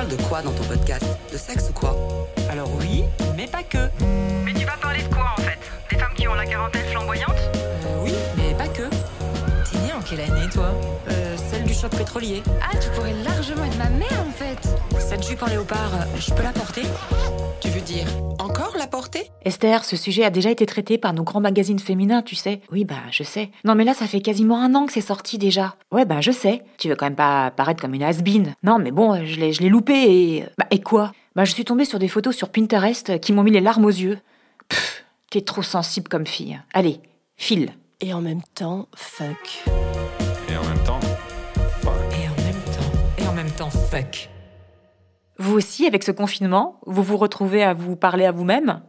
parles de quoi dans ton podcast De sexe ou quoi Alors oui, mais pas que. Mais tu vas parler de quoi en fait? Des femmes qui ont la quarantaine flamboyante? Euh, Oui, mais pas que. T'es né en quelle année, toi? Euh, celle du choc pétrolier. Ah, tu pourrais largement être ma mère en fait. Cette jupe en léopard, euh, je peux la porter? Tu veux dire encore la porter? Esther, ce sujet a déjà été traité par nos grands magazines féminins, tu sais. Oui, bah, je sais. Non, mais là, ça fait quasiment un an que c'est sorti déjà. Ouais, bah, je sais. Tu veux quand même pas paraître comme une has Non, mais bon, je l'ai, je l'ai loupé et. Bah, et quoi? Bah, je suis tombée sur des photos sur Pinterest qui m'ont mis les larmes aux yeux. Pfff, t'es trop sensible comme fille. Allez, file. Et en même temps, fuck. Et en même temps, fuck. Et en même temps. Et en même temps, fuck. Vous aussi, avec ce confinement, vous vous retrouvez à vous parler à vous-même?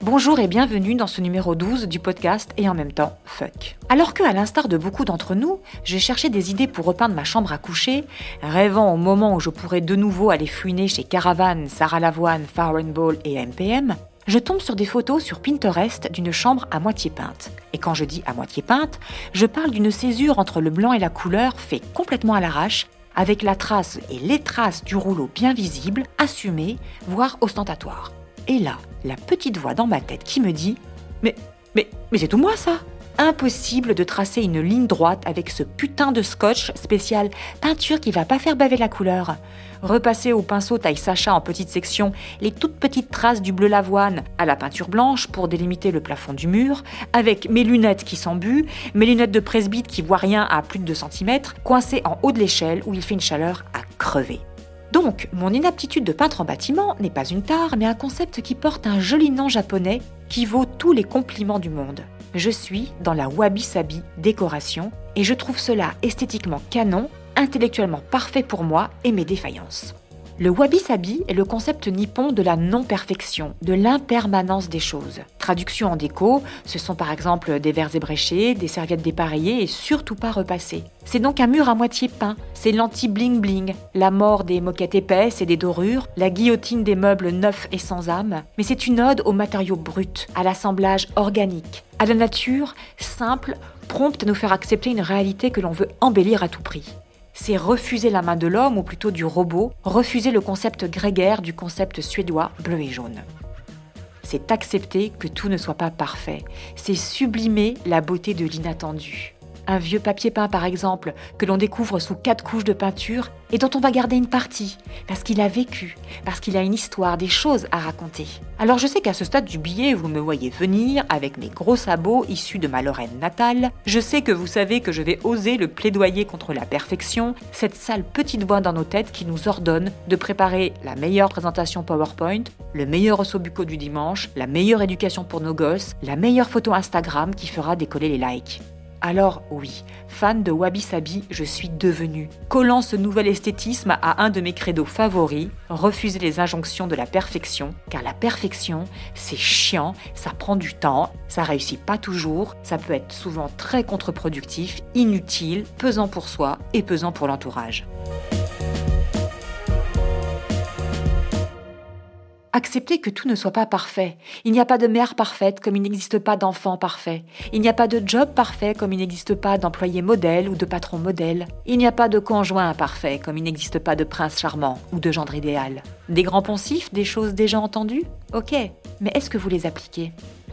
Bonjour et bienvenue dans ce numéro 12 du podcast et en même temps fuck. Alors que, à l'instar de beaucoup d'entre nous, j'ai cherché des idées pour repeindre ma chambre à coucher, rêvant au moment où je pourrais de nouveau aller fouiner chez Caravan, Sarah Lavoine, Ball et MPM, je tombe sur des photos sur Pinterest d'une chambre à moitié peinte. Et quand je dis à moitié peinte, je parle d'une césure entre le blanc et la couleur fait complètement à l'arrache, avec la trace et les traces du rouleau bien visibles, assumées, voire ostentatoires. Et là, la petite voix dans ma tête qui me dit Mais, mais, mais c'est tout moi ça Impossible de tracer une ligne droite avec ce putain de scotch spécial peinture qui va pas faire baver la couleur. Repasser au pinceau taille Sacha en petites sections les toutes petites traces du bleu lavoine à la peinture blanche pour délimiter le plafond du mur, avec mes lunettes qui s'embuent, mes lunettes de presbyte qui voient rien à plus de 2 cm, coincées en haut de l'échelle où il fait une chaleur à crever. Donc, mon inaptitude de peintre en bâtiment n'est pas une tare, mais un concept qui porte un joli nom japonais qui vaut tous les compliments du monde. Je suis dans la wabi-sabi décoration et je trouve cela esthétiquement canon, intellectuellement parfait pour moi et mes défaillances. Le wabi-sabi est le concept nippon de la non-perfection, de l'impermanence des choses. Traduction en déco, ce sont par exemple des verres ébréchés, des serviettes dépareillées et surtout pas repassées. C'est donc un mur à moitié peint, c'est l'anti-bling-bling, la mort des moquettes épaisses et des dorures, la guillotine des meubles neufs et sans âme, mais c'est une ode aux matériaux bruts, à l'assemblage organique, à la nature simple, prompte à nous faire accepter une réalité que l'on veut embellir à tout prix c'est refuser la main de l'homme, ou plutôt du robot, refuser le concept grégaire du concept suédois bleu et jaune. C'est accepter que tout ne soit pas parfait, c'est sublimer la beauté de l'inattendu. Un vieux papier peint par exemple, que l'on découvre sous quatre couches de peinture et dont on va garder une partie, parce qu'il a vécu, parce qu'il a une histoire, des choses à raconter. Alors je sais qu'à ce stade du billet, vous me voyez venir avec mes gros sabots issus de ma Lorraine natale, je sais que vous savez que je vais oser le plaidoyer contre la perfection, cette sale petite voix dans nos têtes qui nous ordonne de préparer la meilleure présentation PowerPoint, le meilleur osso bucco du dimanche, la meilleure éducation pour nos gosses, la meilleure photo Instagram qui fera décoller les likes. Alors oui, fan de Wabi Sabi, je suis devenue. Collant ce nouvel esthétisme à un de mes credos favoris, refuser les injonctions de la perfection, car la perfection, c'est chiant, ça prend du temps, ça réussit pas toujours, ça peut être souvent très contre-productif, inutile, pesant pour soi et pesant pour l'entourage. Accepter que tout ne soit pas parfait. Il n'y a pas de mère parfaite comme il n'existe pas d'enfant parfait. Il n'y a pas de job parfait comme il n'existe pas d'employé modèle ou de patron modèle. Il n'y a pas de conjoint parfait comme il n'existe pas de prince charmant ou de gendre idéal. Des grands poncifs, des choses déjà entendues? Ok, mais est-ce que vous les appliquez?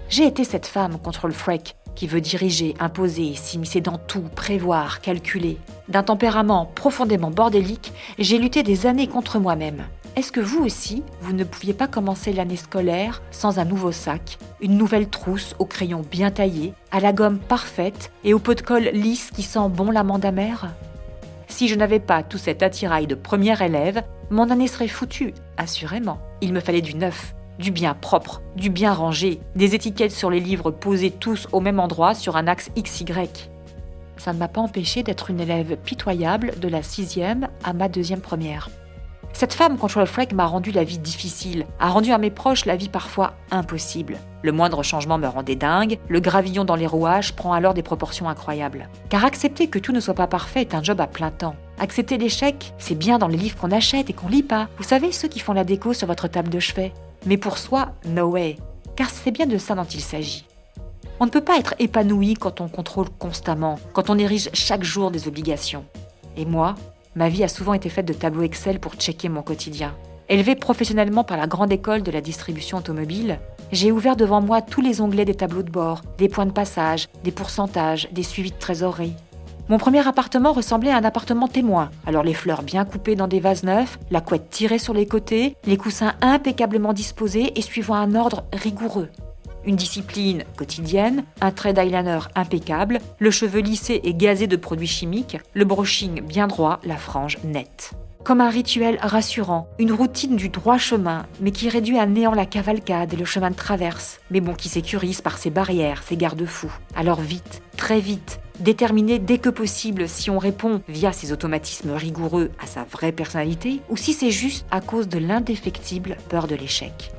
J'ai été cette femme contre le freak qui veut diriger, imposer, s'immiscer dans tout, prévoir, calculer. D'un tempérament profondément bordélique, j'ai lutté des années contre moi-même. Est-ce que vous aussi, vous ne pouviez pas commencer l'année scolaire sans un nouveau sac, une nouvelle trousse au crayon bien taillé, à la gomme parfaite et au pot de colle lisse qui sent bon l'amande amère? Si je n'avais pas tout cet attirail de première élève, mon année serait foutue, assurément. Il me fallait du neuf, du bien propre, du bien rangé, des étiquettes sur les livres posés tous au même endroit sur un axe XY. Ça ne m'a pas empêché d'être une élève pitoyable de la sixième à ma deuxième première. Cette femme control freak m'a rendu la vie difficile, a rendu à mes proches la vie parfois impossible. Le moindre changement me rendait dingue, le gravillon dans les rouages prend alors des proportions incroyables. Car accepter que tout ne soit pas parfait est un job à plein temps. Accepter l'échec, c'est bien dans les livres qu'on achète et qu'on lit pas. Vous savez, ceux qui font la déco sur votre table de chevet. Mais pour soi, no way. Car c'est bien de ça dont il s'agit. On ne peut pas être épanoui quand on contrôle constamment, quand on érige chaque jour des obligations. Et moi, Ma vie a souvent été faite de tableaux Excel pour checker mon quotidien. Élevé professionnellement par la grande école de la distribution automobile, j'ai ouvert devant moi tous les onglets des tableaux de bord, des points de passage, des pourcentages, des suivis de trésorerie. Mon premier appartement ressemblait à un appartement témoin. Alors les fleurs bien coupées dans des vases neufs, la couette tirée sur les côtés, les coussins impeccablement disposés et suivant un ordre rigoureux. Une discipline quotidienne, un trait d'eyeliner impeccable, le cheveu lissé et gazé de produits chimiques, le brushing bien droit, la frange nette. Comme un rituel rassurant, une routine du droit chemin, mais qui réduit à néant la cavalcade et le chemin de traverse, mais bon qui sécurise par ses barrières, ses garde-fous. Alors vite, très vite, déterminer dès que possible si on répond via ses automatismes rigoureux à sa vraie personnalité ou si c'est juste à cause de l'indéfectible peur de l'échec.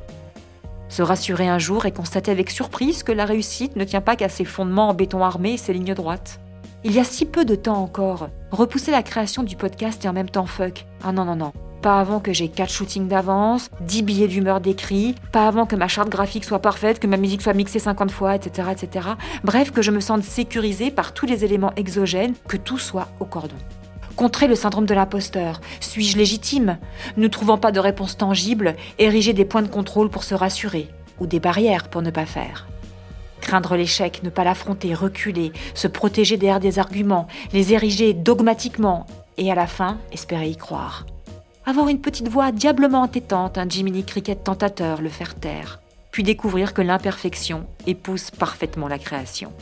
Se rassurer un jour et constater avec surprise que la réussite ne tient pas qu'à ses fondements en béton armé et ses lignes droites. Il y a si peu de temps encore, repousser la création du podcast et en même temps fuck. Ah non, non, non. Pas avant que j'ai 4 shootings d'avance, 10 billets d'humeur décrits, pas avant que ma charte graphique soit parfaite, que ma musique soit mixée 50 fois, etc., etc. Bref, que je me sente sécurisée par tous les éléments exogènes, que tout soit au cordon. Contrer le syndrome de l'imposteur. Suis-je légitime? Ne trouvant pas de réponse tangible, ériger des points de contrôle pour se rassurer, ou des barrières pour ne pas faire. Craindre l'échec, ne pas l'affronter, reculer, se protéger derrière des arguments, les ériger dogmatiquement et à la fin, espérer y croire. Avoir une petite voix diablement entêtante, un Jiminy Cricket tentateur, le faire taire. Puis découvrir que l'imperfection épouse parfaitement la création.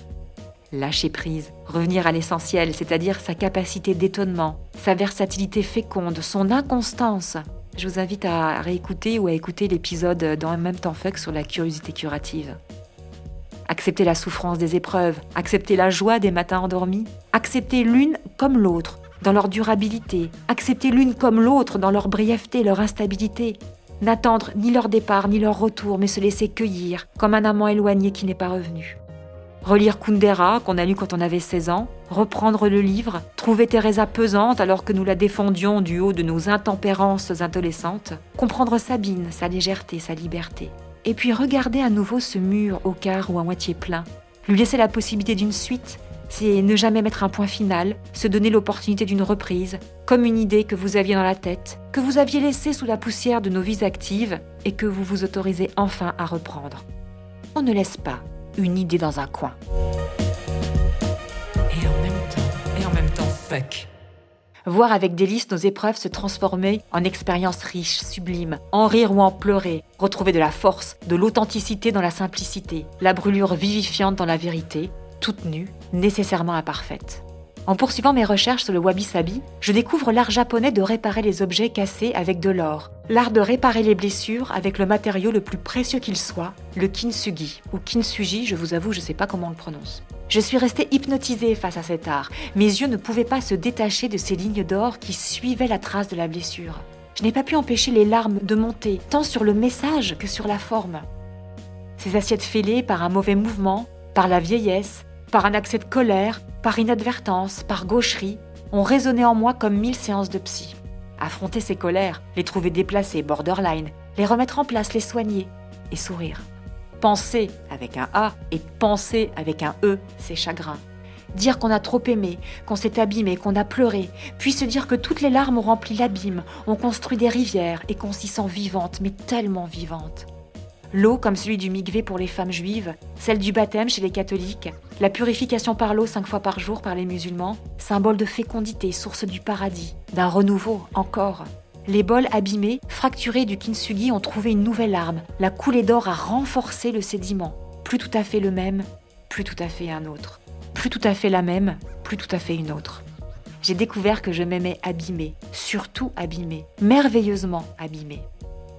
Lâcher prise, revenir à l'essentiel, c'est-à-dire sa capacité d'étonnement, sa versatilité féconde, son inconstance. Je vous invite à réécouter ou à écouter l'épisode dans un même temps fuck sur la curiosité curative. Accepter la souffrance des épreuves, accepter la joie des matins endormis, accepter l'une comme l'autre dans leur durabilité, accepter l'une comme l'autre dans leur brièveté, leur instabilité, n'attendre ni leur départ ni leur retour, mais se laisser cueillir comme un amant éloigné qui n'est pas revenu. Relire Kundera, qu'on a lu quand on avait 16 ans, reprendre le livre, trouver Teresa pesante alors que nous la défendions du haut de nos intempérances adolescentes, comprendre Sabine, sa légèreté, sa liberté et puis regarder à nouveau ce mur au quart ou à moitié plein. Lui laisser la possibilité d'une suite, c'est ne jamais mettre un point final, se donner l'opportunité d'une reprise, comme une idée que vous aviez dans la tête, que vous aviez laissée sous la poussière de nos vies actives et que vous vous autorisez enfin à reprendre. On ne laisse pas une idée dans un coin. Et en même temps, et en même temps, fuck voir avec délice nos épreuves se transformer en expériences riches, sublimes, en rire ou en pleurer, retrouver de la force, de l'authenticité dans la simplicité, la brûlure vivifiante dans la vérité, toute nue, nécessairement imparfaite. En poursuivant mes recherches sur le wabi-sabi, je découvre l'art japonais de réparer les objets cassés avec de l'or, l'art de réparer les blessures avec le matériau le plus précieux qu'il soit, le kintsugi, ou kintsugi, je vous avoue, je ne sais pas comment on le prononce. Je suis restée hypnotisée face à cet art. Mes yeux ne pouvaient pas se détacher de ces lignes d'or qui suivaient la trace de la blessure. Je n'ai pas pu empêcher les larmes de monter, tant sur le message que sur la forme. Ces assiettes fêlées par un mauvais mouvement, par la vieillesse, par un accès de colère, par inadvertance, par gaucherie, ont résonné en moi comme mille séances de psy. Affronter ces colères, les trouver déplacées, borderline, les remettre en place, les soigner et sourire. Penser avec un A et penser avec un E, c'est chagrin. Dire qu'on a trop aimé, qu'on s'est abîmé, qu'on a pleuré, puis se dire que toutes les larmes ont rempli l'abîme, ont construit des rivières et qu'on s'y sent vivante, mais tellement vivante. L'eau comme celui du migvé pour les femmes juives, celle du baptême chez les catholiques, la purification par l'eau cinq fois par jour par les musulmans, symbole de fécondité, source du paradis, d'un renouveau encore. Les bols abîmés, fracturés du kintsugi ont trouvé une nouvelle arme. La coulée d'or a renforcé le sédiment. Plus tout à fait le même, plus tout à fait un autre. Plus tout à fait la même, plus tout à fait une autre. J'ai découvert que je m'aimais abîmée, surtout abîmée, merveilleusement abîmée.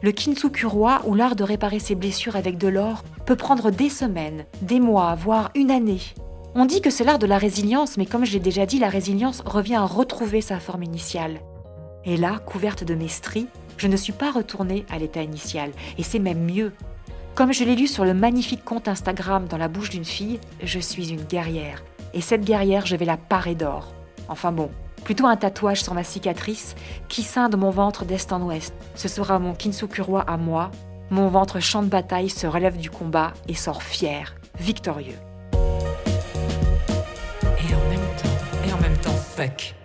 Le kintsukuroi, ou l'art de réparer ses blessures avec de l'or, peut prendre des semaines, des mois, voire une année. On dit que c'est l'art de la résilience, mais comme je l'ai déjà dit, la résilience revient à retrouver sa forme initiale. Et là, couverte de mes stries, je ne suis pas retournée à l'état initial, et c'est même mieux. Comme je l'ai lu sur le magnifique compte Instagram dans la bouche d'une fille, je suis une guerrière. Et cette guerrière, je vais la parer d'or. Enfin bon, plutôt un tatouage sur ma cicatrice qui scinde mon ventre d'est en ouest. Ce sera mon Kinsukuroi à moi. Mon ventre champ de bataille se relève du combat et sort fier, victorieux. Et en même temps, et en même temps, fuck.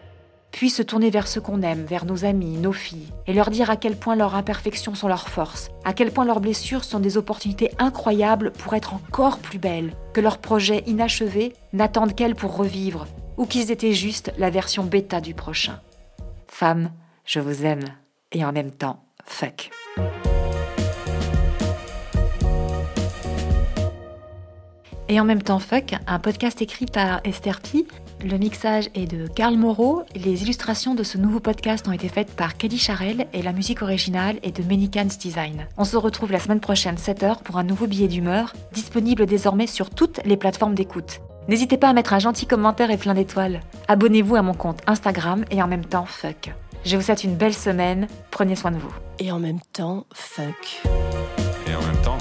puis se tourner vers ceux qu'on aime, vers nos amis, nos filles, et leur dire à quel point leurs imperfections sont leurs forces, à quel point leurs blessures sont des opportunités incroyables pour être encore plus belles, que leurs projets inachevés n'attendent qu'elles pour revivre, ou qu'ils étaient juste la version bêta du prochain. Femmes, je vous aime, et en même temps, fuck. Et en même temps, Fuck, un podcast écrit par Esther Pi. Le mixage est de Karl Moreau. Les illustrations de ce nouveau podcast ont été faites par Kelly Charel et la musique originale est de Menikans Design. On se retrouve la semaine prochaine 7h pour un nouveau billet d'humeur, disponible désormais sur toutes les plateformes d'écoute. N'hésitez pas à mettre un gentil commentaire et plein d'étoiles. Abonnez-vous à mon compte Instagram et en même temps, fuck. Je vous souhaite une belle semaine, prenez soin de vous. Et en même temps, fuck. Et en même temps,